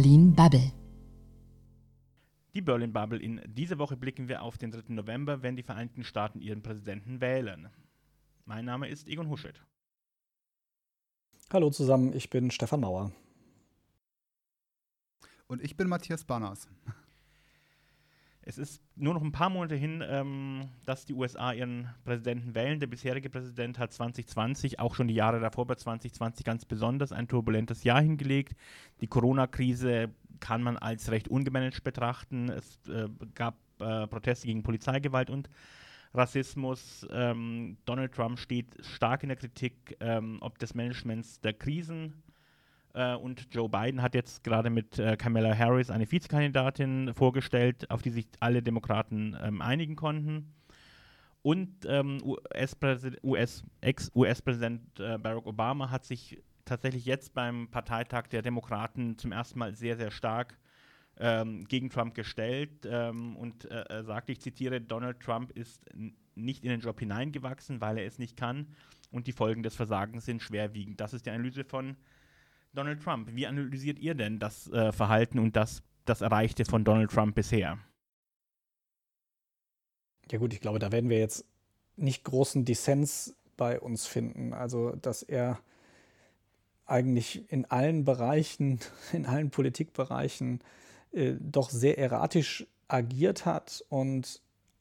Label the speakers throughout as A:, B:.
A: Berlin Bubble.
B: Die Berlin Bubble. In dieser Woche blicken wir auf den 3. November, wenn die Vereinigten Staaten ihren Präsidenten wählen. Mein Name ist Egon Huschet.
C: Hallo zusammen, ich bin Stefan Mauer.
D: Und ich bin Matthias Banners.
B: Es ist nur noch ein paar Monate hin, ähm, dass die USA ihren Präsidenten wählen. Der bisherige Präsident hat 2020, auch schon die Jahre davor bei 2020 ganz besonders ein turbulentes Jahr hingelegt. Die Corona-Krise kann man als recht ungemanagt betrachten. Es äh, gab äh, Proteste gegen Polizeigewalt und Rassismus. Ähm, Donald Trump steht stark in der Kritik ähm, ob des Managements der Krisen. Äh, und Joe Biden hat jetzt gerade mit äh, Kamala Harris eine Vizekandidatin vorgestellt, auf die sich alle Demokraten ähm, einigen konnten. Und ähm, US-Ex-US-Präsident US äh, Barack Obama hat sich tatsächlich jetzt beim Parteitag der Demokraten zum ersten Mal sehr, sehr stark ähm, gegen Trump gestellt ähm, und äh, sagte, ich zitiere, Donald Trump ist nicht in den Job hineingewachsen, weil er es nicht kann und die Folgen des Versagens sind schwerwiegend. Das ist die Analyse von Donald Trump. Wie analysiert ihr denn das äh, Verhalten und das, das Erreichte von Donald Trump bisher?
C: Ja gut, ich glaube, da werden wir jetzt nicht großen Dissens bei uns finden. Also, dass er eigentlich in allen Bereichen, in allen Politikbereichen äh, doch sehr erratisch agiert hat und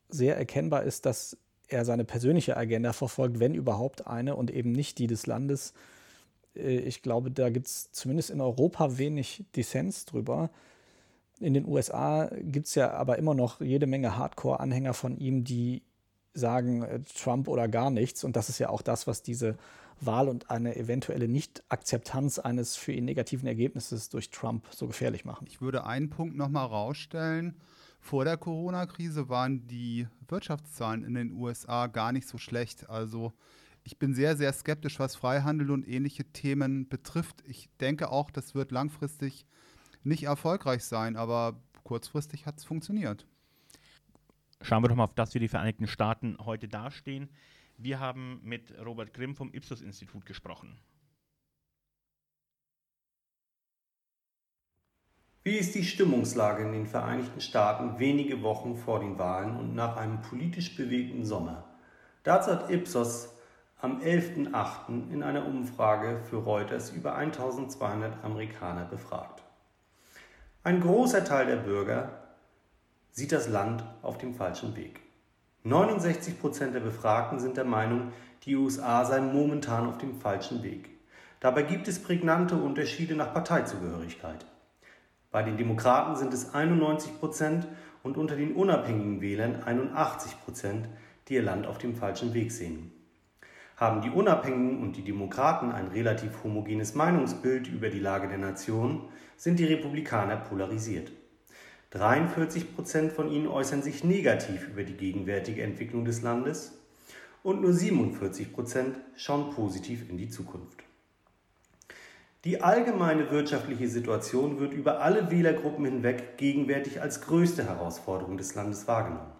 C: sehr erkennbar ist, dass er seine persönliche Agenda verfolgt, wenn überhaupt eine und eben nicht die des Landes. Äh, ich glaube, da gibt es zumindest in Europa wenig Dissens drüber. In den USA gibt es ja aber immer noch jede Menge Hardcore-Anhänger von ihm, die sagen äh, Trump oder gar nichts. Und das ist ja auch das, was diese Wahl und eine eventuelle Nicht-Akzeptanz eines für ihn negativen Ergebnisses durch Trump so gefährlich machen.
D: Ich würde einen Punkt nochmal rausstellen. Vor der Corona-Krise waren die Wirtschaftszahlen in den USA gar nicht so schlecht. Also ich bin sehr, sehr skeptisch, was Freihandel und ähnliche Themen betrifft. Ich denke auch, das wird langfristig nicht erfolgreich sein, aber kurzfristig hat es funktioniert.
B: Schauen wir doch mal auf das, wie die Vereinigten Staaten heute dastehen. Wir haben mit Robert Grimm vom Ipsos-Institut gesprochen.
E: Wie ist die Stimmungslage in den Vereinigten Staaten wenige Wochen vor den Wahlen und nach einem politisch bewegten Sommer? Dazu hat Ipsos am 11.08. in einer Umfrage für Reuters über 1200 Amerikaner befragt. Ein großer Teil der Bürger sieht das Land auf dem falschen Weg. 69 Prozent der Befragten sind der Meinung, die USA seien momentan auf dem falschen Weg. Dabei gibt es prägnante Unterschiede nach Parteizugehörigkeit. Bei den Demokraten sind es 91 Prozent und unter den unabhängigen Wählern 81 Prozent, die ihr Land auf dem falschen Weg sehen. Haben die Unabhängigen und die Demokraten ein relativ homogenes Meinungsbild über die Lage der Nation, sind die Republikaner polarisiert. 43 Prozent von ihnen äußern sich negativ über die gegenwärtige Entwicklung des Landes und nur 47 Prozent schauen positiv in die Zukunft. Die allgemeine wirtschaftliche Situation wird über alle Wählergruppen hinweg gegenwärtig als größte Herausforderung des Landes wahrgenommen.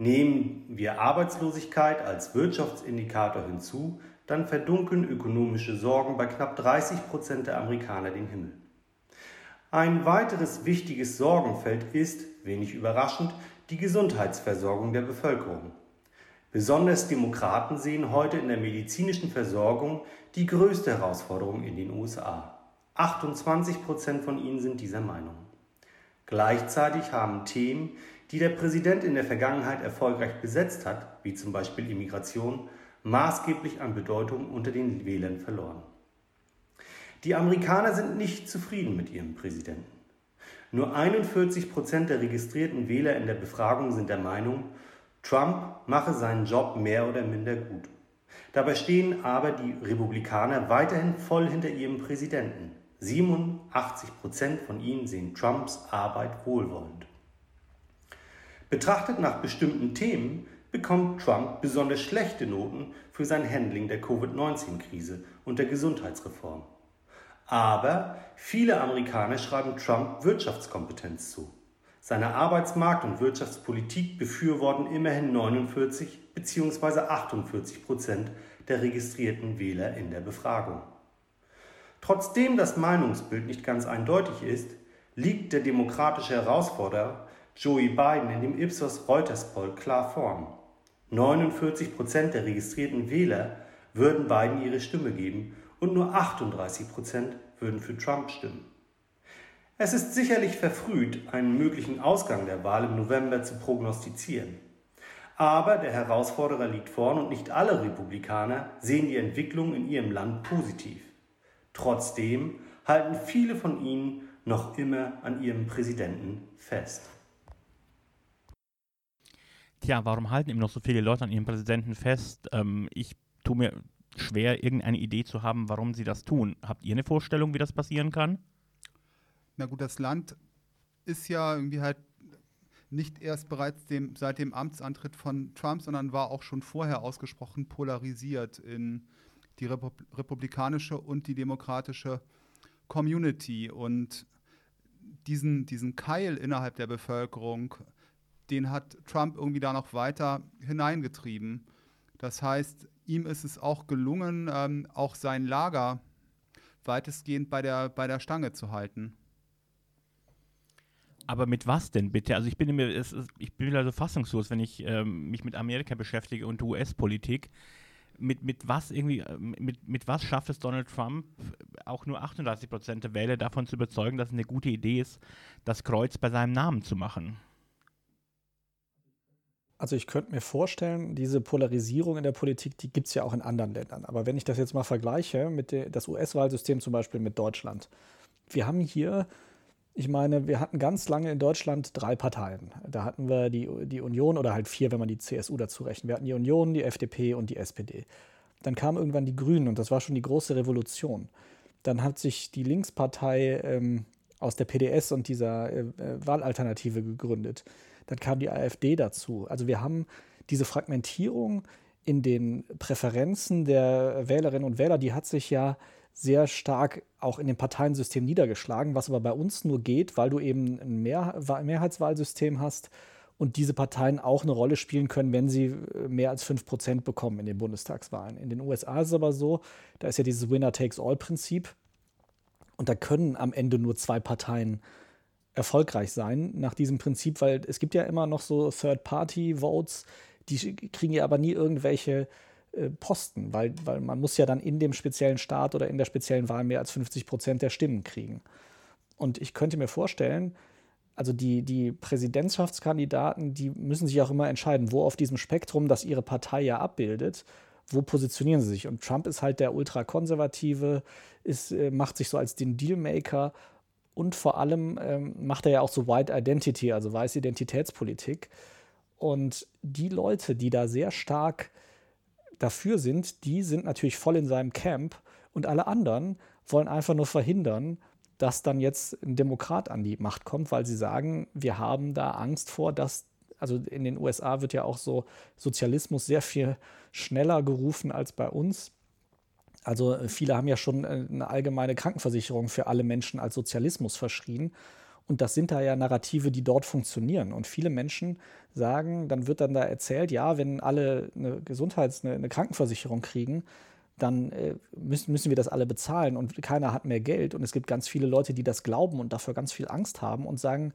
E: Nehmen wir Arbeitslosigkeit als Wirtschaftsindikator hinzu, dann verdunkeln ökonomische Sorgen bei knapp 30 Prozent der Amerikaner den Himmel. Ein weiteres wichtiges Sorgenfeld ist, wenig überraschend, die Gesundheitsversorgung der Bevölkerung. Besonders Demokraten sehen heute in der medizinischen Versorgung die größte Herausforderung in den USA. 28 Prozent von ihnen sind dieser Meinung. Gleichzeitig haben Themen, die der Präsident in der Vergangenheit erfolgreich besetzt hat, wie zum Beispiel Immigration, maßgeblich an Bedeutung unter den Wählern verloren. Die Amerikaner sind nicht zufrieden mit ihrem Präsidenten. Nur 41 Prozent der registrierten Wähler in der Befragung sind der Meinung, Trump mache seinen Job mehr oder minder gut. Dabei stehen aber die Republikaner weiterhin voll hinter ihrem Präsidenten. 87 Prozent von ihnen sehen Trumps Arbeit wohlwollend. Betrachtet nach bestimmten Themen bekommt Trump besonders schlechte Noten für sein Handling der Covid-19-Krise und der Gesundheitsreform. Aber viele Amerikaner schreiben Trump Wirtschaftskompetenz zu. Seine Arbeitsmarkt- und Wirtschaftspolitik befürworten immerhin 49 bzw. 48 Prozent der registrierten Wähler in der Befragung. Trotzdem das Meinungsbild nicht ganz eindeutig ist, liegt der demokratische Herausforderer Joe Biden in dem Ipsos Reuters Poll klar vorn. 49 Prozent der registrierten Wähler würden Biden ihre Stimme geben und nur 38 Prozent würden für Trump stimmen. Es ist sicherlich verfrüht, einen möglichen Ausgang der Wahl im November zu prognostizieren. Aber der Herausforderer liegt vorn und nicht alle Republikaner sehen die Entwicklung in ihrem Land positiv. Trotzdem halten viele von ihnen noch immer an ihrem Präsidenten fest.
B: Tja, warum halten immer noch so viele Leute an ihrem Präsidenten fest? Ähm, ich tue mir schwer, irgendeine Idee zu haben, warum sie das tun. Habt ihr eine Vorstellung, wie das passieren kann?
D: Na gut, das Land ist ja irgendwie halt nicht erst bereits dem, seit dem Amtsantritt von Trump, sondern war auch schon vorher ausgesprochen polarisiert in die Repub republikanische und die demokratische Community. Und diesen, diesen Keil innerhalb der Bevölkerung, den hat Trump irgendwie da noch weiter hineingetrieben. Das heißt, ihm ist es auch gelungen, ähm, auch sein Lager weitestgehend bei der, bei der Stange zu halten.
B: Aber mit was denn bitte? Also ich bin mir, ist, ich bin also fassungslos, wenn ich ähm, mich mit Amerika beschäftige und US-Politik. Mit, mit was irgendwie, äh, mit, mit was schafft es Donald Trump, auch nur 38 Prozent der Wähler davon zu überzeugen, dass es eine gute Idee ist, das Kreuz bei seinem Namen zu machen?
C: Also ich könnte mir vorstellen, diese Polarisierung in der Politik, die gibt es ja auch in anderen Ländern. Aber wenn ich das jetzt mal vergleiche mit der, das US-Wahlsystem zum Beispiel mit Deutschland. Wir haben hier ich meine, wir hatten ganz lange in Deutschland drei Parteien. Da hatten wir die, die Union oder halt vier, wenn man die CSU dazu rechnet. Wir hatten die Union, die FDP und die SPD. Dann kamen irgendwann die Grünen und das war schon die große Revolution. Dann hat sich die Linkspartei ähm, aus der PDS und dieser äh, Wahlalternative gegründet. Dann kam die AfD dazu. Also wir haben diese Fragmentierung in den Präferenzen der Wählerinnen und Wähler, die hat sich ja sehr stark auch in dem Parteiensystem niedergeschlagen, was aber bei uns nur geht, weil du eben ein Mehr Mehrheitswahlsystem hast und diese Parteien auch eine Rolle spielen können, wenn sie äh, mehr als 5% bekommen in den Bundestagswahlen. In den USA ist es aber so, da ist ja dieses Winner-Takes-All-Prinzip und da können am Ende nur zwei Parteien erfolgreich sein nach diesem Prinzip, weil es gibt ja immer noch so Third-Party-Votes, die kriegen ja aber nie irgendwelche äh, Posten, weil, weil man muss ja dann in dem speziellen Staat oder in der speziellen Wahl mehr als 50 Prozent der Stimmen kriegen. Und ich könnte mir vorstellen, also die, die Präsidentschaftskandidaten, die müssen sich auch immer entscheiden, wo auf diesem Spektrum, das ihre Partei ja abbildet, wo positionieren sie sich. Und Trump ist halt der ultrakonservative, ist, äh, macht sich so als den Dealmaker und vor allem ähm, macht er ja auch so White Identity, also weiße Identitätspolitik. Und die Leute, die da sehr stark dafür sind, die sind natürlich voll in seinem Camp und alle anderen wollen einfach nur verhindern, dass dann jetzt ein Demokrat an die Macht kommt, weil sie sagen, wir haben da Angst vor, dass, also in den USA wird ja auch so Sozialismus sehr viel schneller gerufen als bei uns. Also viele haben ja schon äh, eine allgemeine Krankenversicherung für alle Menschen als Sozialismus verschrien. Und das sind da ja Narrative, die dort funktionieren. Und viele Menschen sagen, dann wird dann da erzählt, ja, wenn alle eine Gesundheits-, eine, eine Krankenversicherung kriegen, dann äh, müssen, müssen wir das alle bezahlen und keiner hat mehr Geld. Und es gibt ganz viele Leute, die das glauben und dafür ganz viel Angst haben und sagen,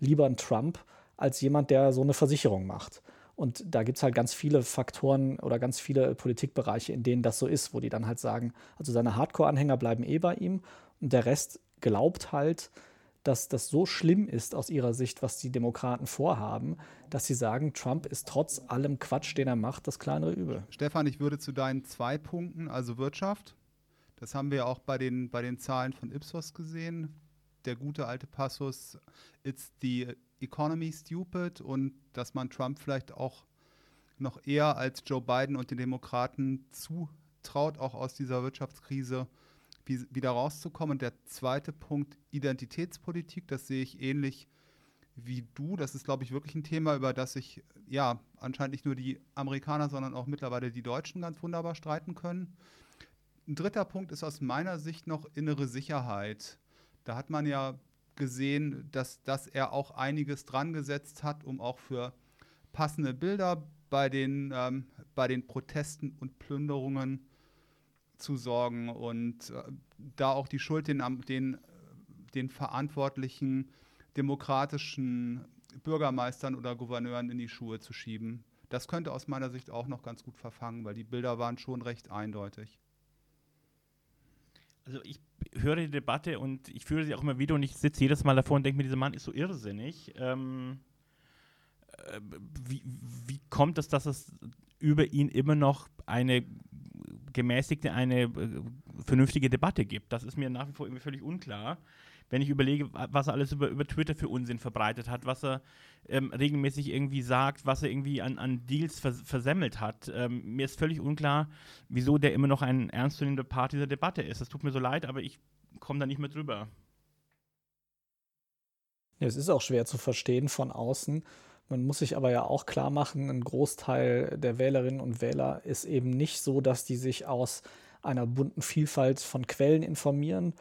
C: lieber ein Trump als jemand, der so eine Versicherung macht. Und da gibt es halt ganz viele Faktoren oder ganz viele Politikbereiche, in denen das so ist, wo die dann halt sagen, also seine Hardcore-Anhänger bleiben eh bei ihm und der Rest glaubt halt, dass das so schlimm ist aus ihrer Sicht, was die Demokraten vorhaben, dass sie sagen, Trump ist trotz allem Quatsch, den er macht, das kleinere Übel.
D: Stefan, ich würde zu deinen zwei Punkten, also Wirtschaft, das haben wir auch bei den, bei den Zahlen von Ipsos gesehen. Der gute alte Passus, it's the economy stupid und dass man Trump vielleicht auch noch eher als Joe Biden und den Demokraten zutraut, auch aus dieser Wirtschaftskrise wie, wieder rauszukommen. Und der zweite Punkt, Identitätspolitik, das sehe ich ähnlich wie du. Das ist, glaube ich, wirklich ein Thema, über das sich ja anscheinend nicht nur die Amerikaner, sondern auch mittlerweile die Deutschen ganz wunderbar streiten können. Ein dritter Punkt ist aus meiner Sicht noch innere Sicherheit. Da hat man ja gesehen, dass, dass er auch einiges dran gesetzt hat, um auch für passende Bilder bei den, ähm, bei den Protesten und Plünderungen zu sorgen und äh, da auch die Schuld den, den den verantwortlichen demokratischen Bürgermeistern oder Gouverneuren in die Schuhe zu schieben. Das könnte aus meiner Sicht auch noch ganz gut verfangen, weil die Bilder waren schon recht eindeutig.
B: Also ich höre die Debatte und ich führe sie auch immer wieder und ich sitze jedes Mal davor und denke mir, dieser Mann ist so irrsinnig. Ähm, äh, wie, wie kommt es, dass es über ihn immer noch eine gemäßigte, eine äh, vernünftige Debatte gibt? Das ist mir nach wie vor irgendwie völlig unklar wenn ich überlege, was er alles über, über Twitter für Unsinn verbreitet hat, was er ähm, regelmäßig irgendwie sagt, was er irgendwie an, an Deals vers versemmelt hat. Ähm, mir ist völlig unklar, wieso der immer noch ein ernstzunehmender Part dieser Debatte ist. Das tut mir so leid, aber ich komme da nicht mehr drüber.
C: Ja, es ist auch schwer zu verstehen von außen. Man muss sich aber ja auch klar machen, ein Großteil der Wählerinnen und Wähler ist eben nicht so, dass die sich aus einer bunten Vielfalt von Quellen informieren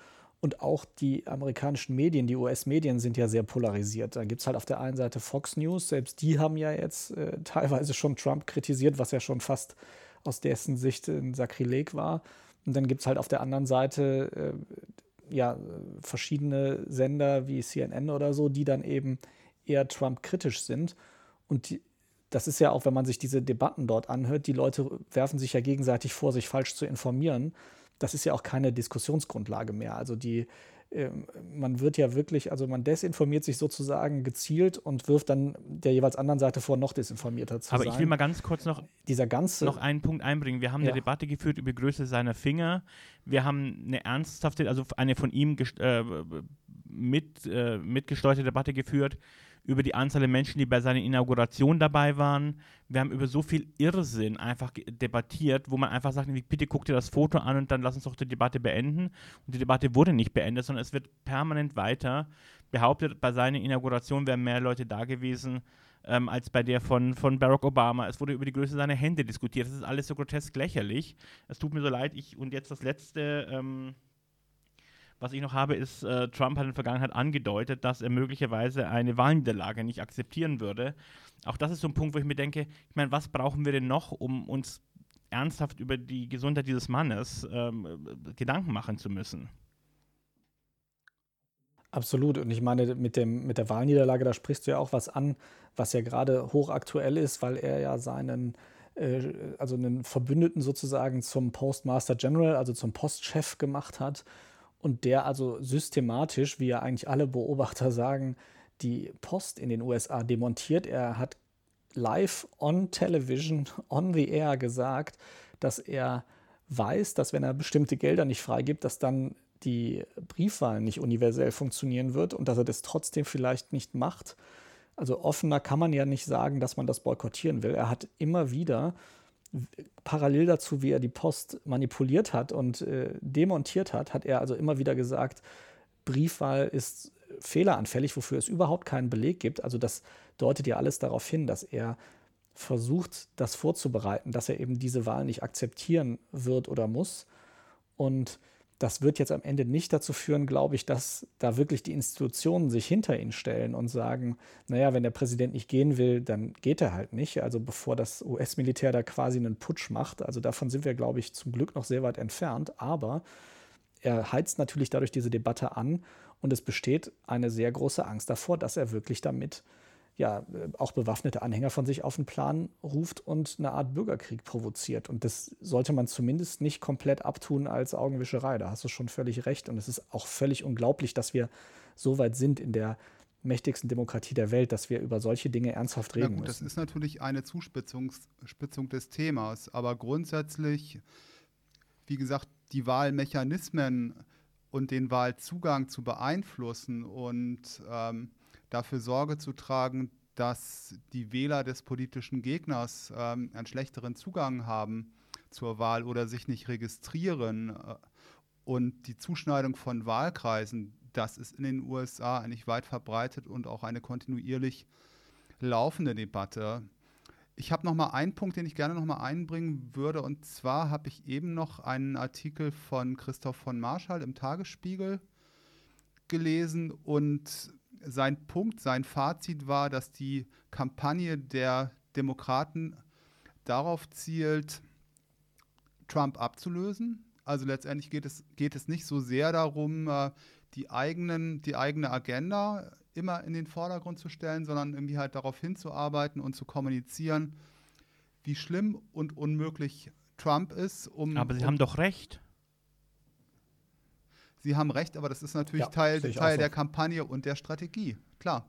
C: und auch die amerikanischen Medien, die US-Medien sind ja sehr polarisiert. Da gibt es halt auf der einen Seite Fox News, selbst die haben ja jetzt äh, teilweise schon Trump kritisiert, was ja schon fast aus dessen Sicht ein Sakrileg war. Und dann gibt es halt auf der anderen Seite äh, ja verschiedene Sender wie CNN oder so, die dann eben eher Trump-kritisch sind. Und die, das ist ja auch, wenn man sich diese Debatten dort anhört, die Leute werfen sich ja gegenseitig vor, sich falsch zu informieren das ist ja auch keine Diskussionsgrundlage mehr. Also die, äh, man wird ja wirklich, also man desinformiert sich sozusagen gezielt und wirft dann der jeweils anderen Seite vor, noch desinformierter zu
B: Aber
C: sein.
B: Aber ich will mal ganz kurz noch,
C: Dieser ganze,
B: noch einen Punkt einbringen. Wir haben ja. eine Debatte geführt über Größe seiner Finger. Wir haben eine ernsthafte, also eine von ihm äh, mit, äh, mitgesteuerte Debatte geführt über die Anzahl der Menschen, die bei seiner Inauguration dabei waren. Wir haben über so viel Irrsinn einfach debattiert, wo man einfach sagt, bitte guck dir das Foto an und dann lass uns doch die Debatte beenden. Und die Debatte wurde nicht beendet, sondern es wird permanent weiter behauptet, bei seiner Inauguration wären mehr Leute da gewesen ähm, als bei der von, von Barack Obama. Es wurde über die Größe seiner Hände diskutiert. Das ist alles so grotesk lächerlich. Es tut mir so leid. Ich, und jetzt das letzte. Ähm, was ich noch habe, ist, äh, Trump hat in der Vergangenheit angedeutet, dass er möglicherweise eine Wahlniederlage nicht akzeptieren würde. Auch das ist so ein Punkt, wo ich mir denke, ich meine, was brauchen wir denn noch, um uns ernsthaft über die Gesundheit dieses Mannes ähm, Gedanken machen zu müssen?
C: Absolut. Und ich meine, mit, dem, mit der Wahlniederlage, da sprichst du ja auch was an, was ja gerade hochaktuell ist, weil er ja seinen, äh, also einen Verbündeten sozusagen zum Postmaster General, also zum Postchef gemacht hat und der also systematisch, wie ja eigentlich alle Beobachter sagen, die Post in den USA demontiert. Er hat live on television, on the air gesagt, dass er weiß, dass wenn er bestimmte Gelder nicht freigibt, dass dann die Briefwahl nicht universell funktionieren wird und dass er das trotzdem vielleicht nicht macht. Also offener kann man ja nicht sagen, dass man das boykottieren will. Er hat immer wieder parallel dazu, wie er die Post manipuliert hat und äh, demontiert hat, hat er also immer wieder gesagt, Briefwahl ist fehleranfällig, wofür es überhaupt keinen Beleg gibt. Also das deutet ja alles darauf hin, dass er versucht, das vorzubereiten, dass er eben diese Wahl nicht akzeptieren wird oder muss. Und das wird jetzt am Ende nicht dazu führen, glaube ich, dass da wirklich die Institutionen sich hinter ihn stellen und sagen, naja, wenn der Präsident nicht gehen will, dann geht er halt nicht. Also bevor das US-Militär da quasi einen Putsch macht. Also davon sind wir, glaube ich, zum Glück noch sehr weit entfernt. Aber er heizt natürlich dadurch diese Debatte an und es besteht eine sehr große Angst davor, dass er wirklich damit ja, äh, auch bewaffnete Anhänger von sich auf den Plan ruft und eine Art Bürgerkrieg provoziert. Und das sollte man zumindest nicht komplett abtun als Augenwischerei. Da hast du schon völlig recht. Und es ist auch völlig unglaublich, dass wir so weit sind in der mächtigsten Demokratie der Welt, dass wir über solche Dinge ernsthaft reden
D: ja, gut,
C: müssen.
D: Das ist natürlich eine Zuspitzung des Themas. Aber grundsätzlich, wie gesagt, die Wahlmechanismen und den Wahlzugang zu beeinflussen und ähm, dafür Sorge zu tragen, dass die Wähler des politischen Gegners ähm, einen schlechteren Zugang haben zur Wahl oder sich nicht registrieren. Äh, und die Zuschneidung von Wahlkreisen, das ist in den USA eigentlich weit verbreitet und auch eine kontinuierlich laufende Debatte. Ich habe noch mal einen Punkt, den ich gerne noch mal einbringen würde. Und zwar habe ich eben noch einen Artikel von Christoph von Marschall im Tagesspiegel gelesen und sein Punkt, sein Fazit war, dass die Kampagne der Demokraten darauf zielt, Trump abzulösen. Also letztendlich geht es, geht es nicht so sehr darum, äh, die, eigenen, die eigene Agenda immer in den Vordergrund zu stellen, sondern irgendwie halt darauf hinzuarbeiten und zu kommunizieren, wie schlimm und unmöglich Trump ist. Um,
B: aber Sie
D: um,
B: haben doch recht.
D: Sie haben recht, aber das ist natürlich ja, Teil, Teil so. der Kampagne und der Strategie, klar.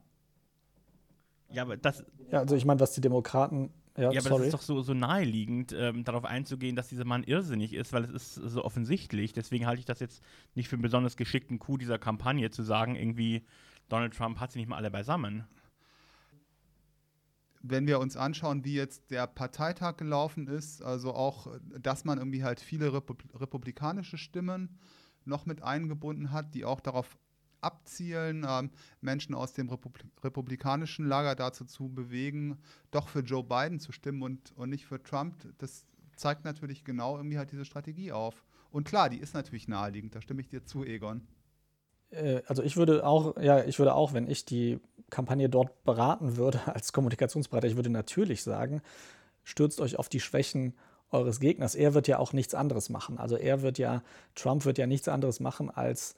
B: Ja, aber das.
C: Ja, also ich meine, was die Demokraten.
B: Ja, ja aber sorry. das ist doch so, so naheliegend, ähm, darauf einzugehen, dass dieser Mann irrsinnig ist, weil es ist so offensichtlich. Deswegen halte ich das jetzt nicht für einen besonders geschickten Coup dieser Kampagne, zu sagen, irgendwie, Donald Trump hat sie nicht mal alle beisammen.
D: Wenn wir uns anschauen, wie jetzt der Parteitag gelaufen ist, also auch, dass man irgendwie halt viele Repub republikanische Stimmen noch mit eingebunden hat, die auch darauf abzielen, ähm, Menschen aus dem Repub republikanischen Lager dazu zu bewegen, doch für Joe Biden zu stimmen und, und nicht für Trump. Das zeigt natürlich genau irgendwie halt diese Strategie auf. Und klar, die ist natürlich naheliegend, da stimme ich dir zu, Egon.
C: Äh, also ich würde auch, ja, ich würde auch, wenn ich die Kampagne dort beraten würde als Kommunikationsberater, ich würde natürlich sagen, stürzt euch auf die Schwächen eures Gegners. Er wird ja auch nichts anderes machen. Also er wird ja, Trump wird ja nichts anderes machen, als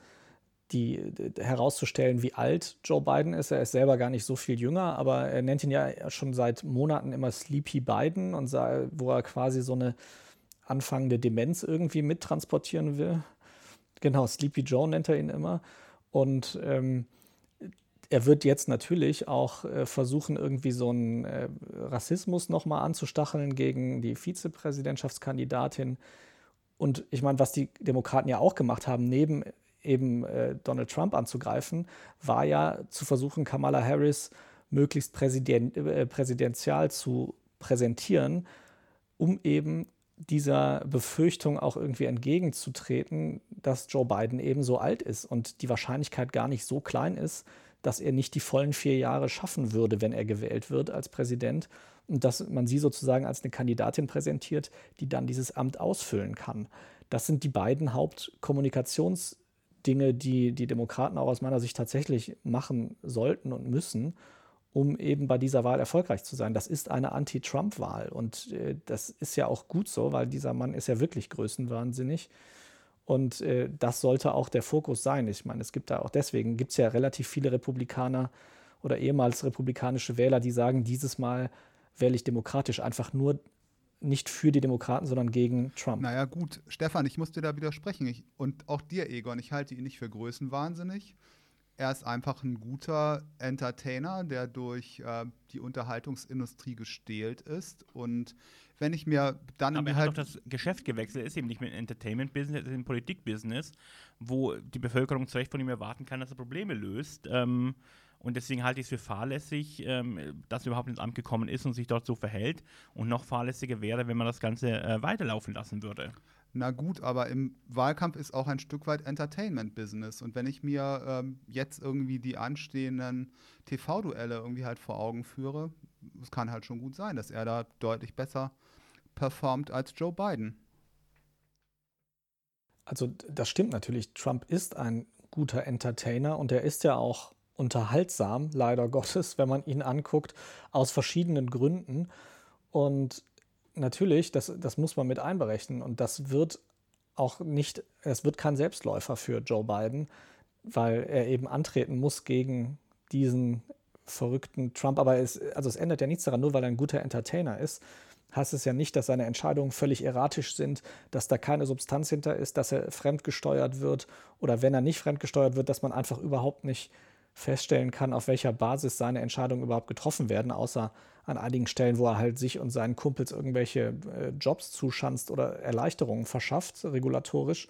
C: die, die, herauszustellen, wie alt Joe Biden ist. Er ist selber gar nicht so viel jünger, aber er nennt ihn ja schon seit Monaten immer Sleepy Biden und sah, wo er quasi so eine anfangende Demenz irgendwie mittransportieren will. Genau, Sleepy Joe nennt er ihn immer. Und ähm, er wird jetzt natürlich auch äh, versuchen, irgendwie so einen äh, Rassismus nochmal anzustacheln gegen die Vizepräsidentschaftskandidatin. Und ich meine, was die Demokraten ja auch gemacht haben, neben eben äh, Donald Trump anzugreifen, war ja zu versuchen, Kamala Harris möglichst präsident, äh, präsidential zu präsentieren, um eben dieser Befürchtung auch irgendwie entgegenzutreten, dass Joe Biden eben so alt ist und die Wahrscheinlichkeit gar nicht so klein ist, dass er nicht die vollen vier Jahre schaffen würde, wenn er gewählt wird als Präsident und dass man sie sozusagen als eine Kandidatin präsentiert, die dann dieses Amt ausfüllen kann. Das sind die beiden Hauptkommunikations- Dinge, die die Demokraten auch aus meiner Sicht tatsächlich machen sollten und müssen, um eben bei dieser Wahl erfolgreich zu sein. Das ist eine Anti-Trump-Wahl und äh, das ist ja auch gut so, weil dieser Mann ist ja wirklich größenwahnsinnig. Und äh, das sollte auch der Fokus sein. Ich meine, es gibt da auch deswegen, gibt es ja relativ viele Republikaner oder ehemals republikanische Wähler, die sagen, dieses Mal wähle ich demokratisch, einfach nur nicht für die Demokraten, sondern gegen Trump.
D: Naja, gut, Stefan, ich muss dir da widersprechen. Ich, und auch dir, Egon, ich halte ihn nicht für größenwahnsinnig. Er ist einfach ein guter Entertainer, der durch äh, die Unterhaltungsindustrie gestählt ist. Und wenn ich mir dann.
B: Aber er hat doch das Geschäft gewechselt, er ist eben nicht mehr im Entertainment-Business, er ist im Politik-Business, wo die Bevölkerung zu Recht von ihm erwarten kann, dass er Probleme löst. Ähm, und deswegen halte ich es für fahrlässig, ähm, dass er überhaupt ins Amt gekommen ist und sich dort so verhält. Und noch fahrlässiger wäre, wenn man das Ganze äh, weiterlaufen lassen würde.
D: Na gut, aber im Wahlkampf ist auch ein Stück weit Entertainment-Business. Und wenn ich mir ähm, jetzt irgendwie die anstehenden TV-Duelle irgendwie halt vor Augen führe, es kann halt schon gut sein, dass er da deutlich besser performt als Joe Biden.
C: Also das stimmt natürlich. Trump ist ein guter Entertainer und er ist ja auch unterhaltsam, leider Gottes, wenn man ihn anguckt, aus verschiedenen Gründen. Und natürlich, das, das muss man mit einberechnen. Und das wird auch nicht, es wird kein Selbstläufer für Joe Biden, weil er eben antreten muss gegen diesen verrückten Trump. Aber es, also es ändert ja nichts daran, nur weil er ein guter Entertainer ist, heißt es ja nicht, dass seine Entscheidungen völlig erratisch sind, dass da keine Substanz hinter ist, dass er fremdgesteuert wird oder wenn er nicht fremdgesteuert wird, dass man einfach überhaupt nicht feststellen kann, auf welcher Basis seine Entscheidungen überhaupt getroffen werden, außer an einigen Stellen, wo er halt sich und seinen Kumpels irgendwelche äh, Jobs zuschanzt oder Erleichterungen verschafft, regulatorisch.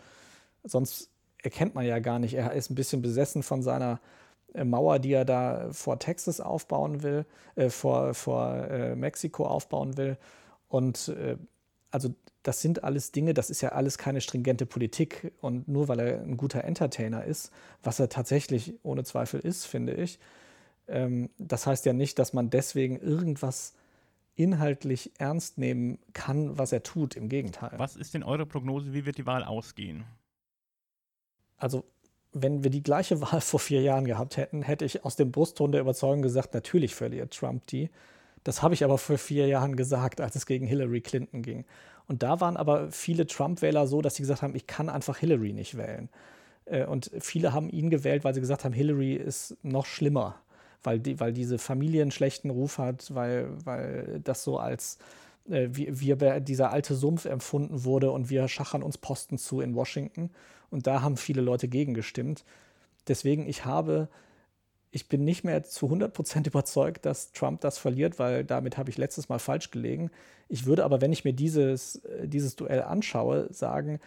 C: Sonst erkennt man ja gar nicht, er ist ein bisschen besessen von seiner äh, Mauer, die er da vor Texas aufbauen will, äh, vor, vor äh, Mexiko aufbauen will. Und äh, also das sind alles Dinge, das ist ja alles keine stringente Politik. Und nur weil er ein guter Entertainer ist, was er tatsächlich ohne Zweifel ist, finde ich, ähm, das heißt ja nicht, dass man deswegen irgendwas inhaltlich ernst nehmen kann, was er tut. Im Gegenteil.
B: Was ist denn eure Prognose? Wie wird die Wahl ausgehen?
C: Also, wenn wir die gleiche Wahl vor vier Jahren gehabt hätten, hätte ich aus dem Brustton der Überzeugung gesagt, natürlich verliert Trump die. Das habe ich aber vor vier Jahren gesagt, als es gegen Hillary Clinton ging. Und da waren aber viele Trump-Wähler so, dass sie gesagt haben, ich kann einfach Hillary nicht wählen. Äh, und viele haben ihn gewählt, weil sie gesagt haben, Hillary ist noch schlimmer, weil, die, weil diese Familie einen schlechten Ruf hat, weil, weil das so als äh, wie, wie dieser alte Sumpf empfunden wurde und wir schachern uns Posten zu in Washington. Und da haben viele Leute gegengestimmt. Deswegen, ich habe, ich bin nicht mehr zu 100% überzeugt, dass Trump das verliert, weil damit habe ich letztes Mal falsch gelegen. Ich würde aber, wenn ich mir dieses, äh, dieses Duell anschaue, sagen,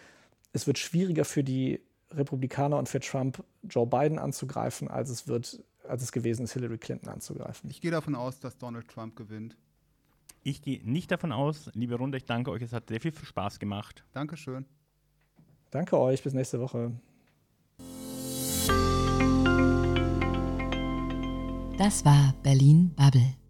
C: es wird schwieriger für die Republikaner und für Trump, Joe Biden anzugreifen, als es wird, als es gewesen ist, Hillary Clinton anzugreifen.
D: Ich gehe davon aus, dass Donald Trump gewinnt.
B: Ich gehe nicht davon aus. Liebe Runde, ich danke euch. Es hat sehr viel Spaß gemacht.
D: Dankeschön.
C: Danke euch. Bis nächste Woche.
A: Das war Berlin Bubble.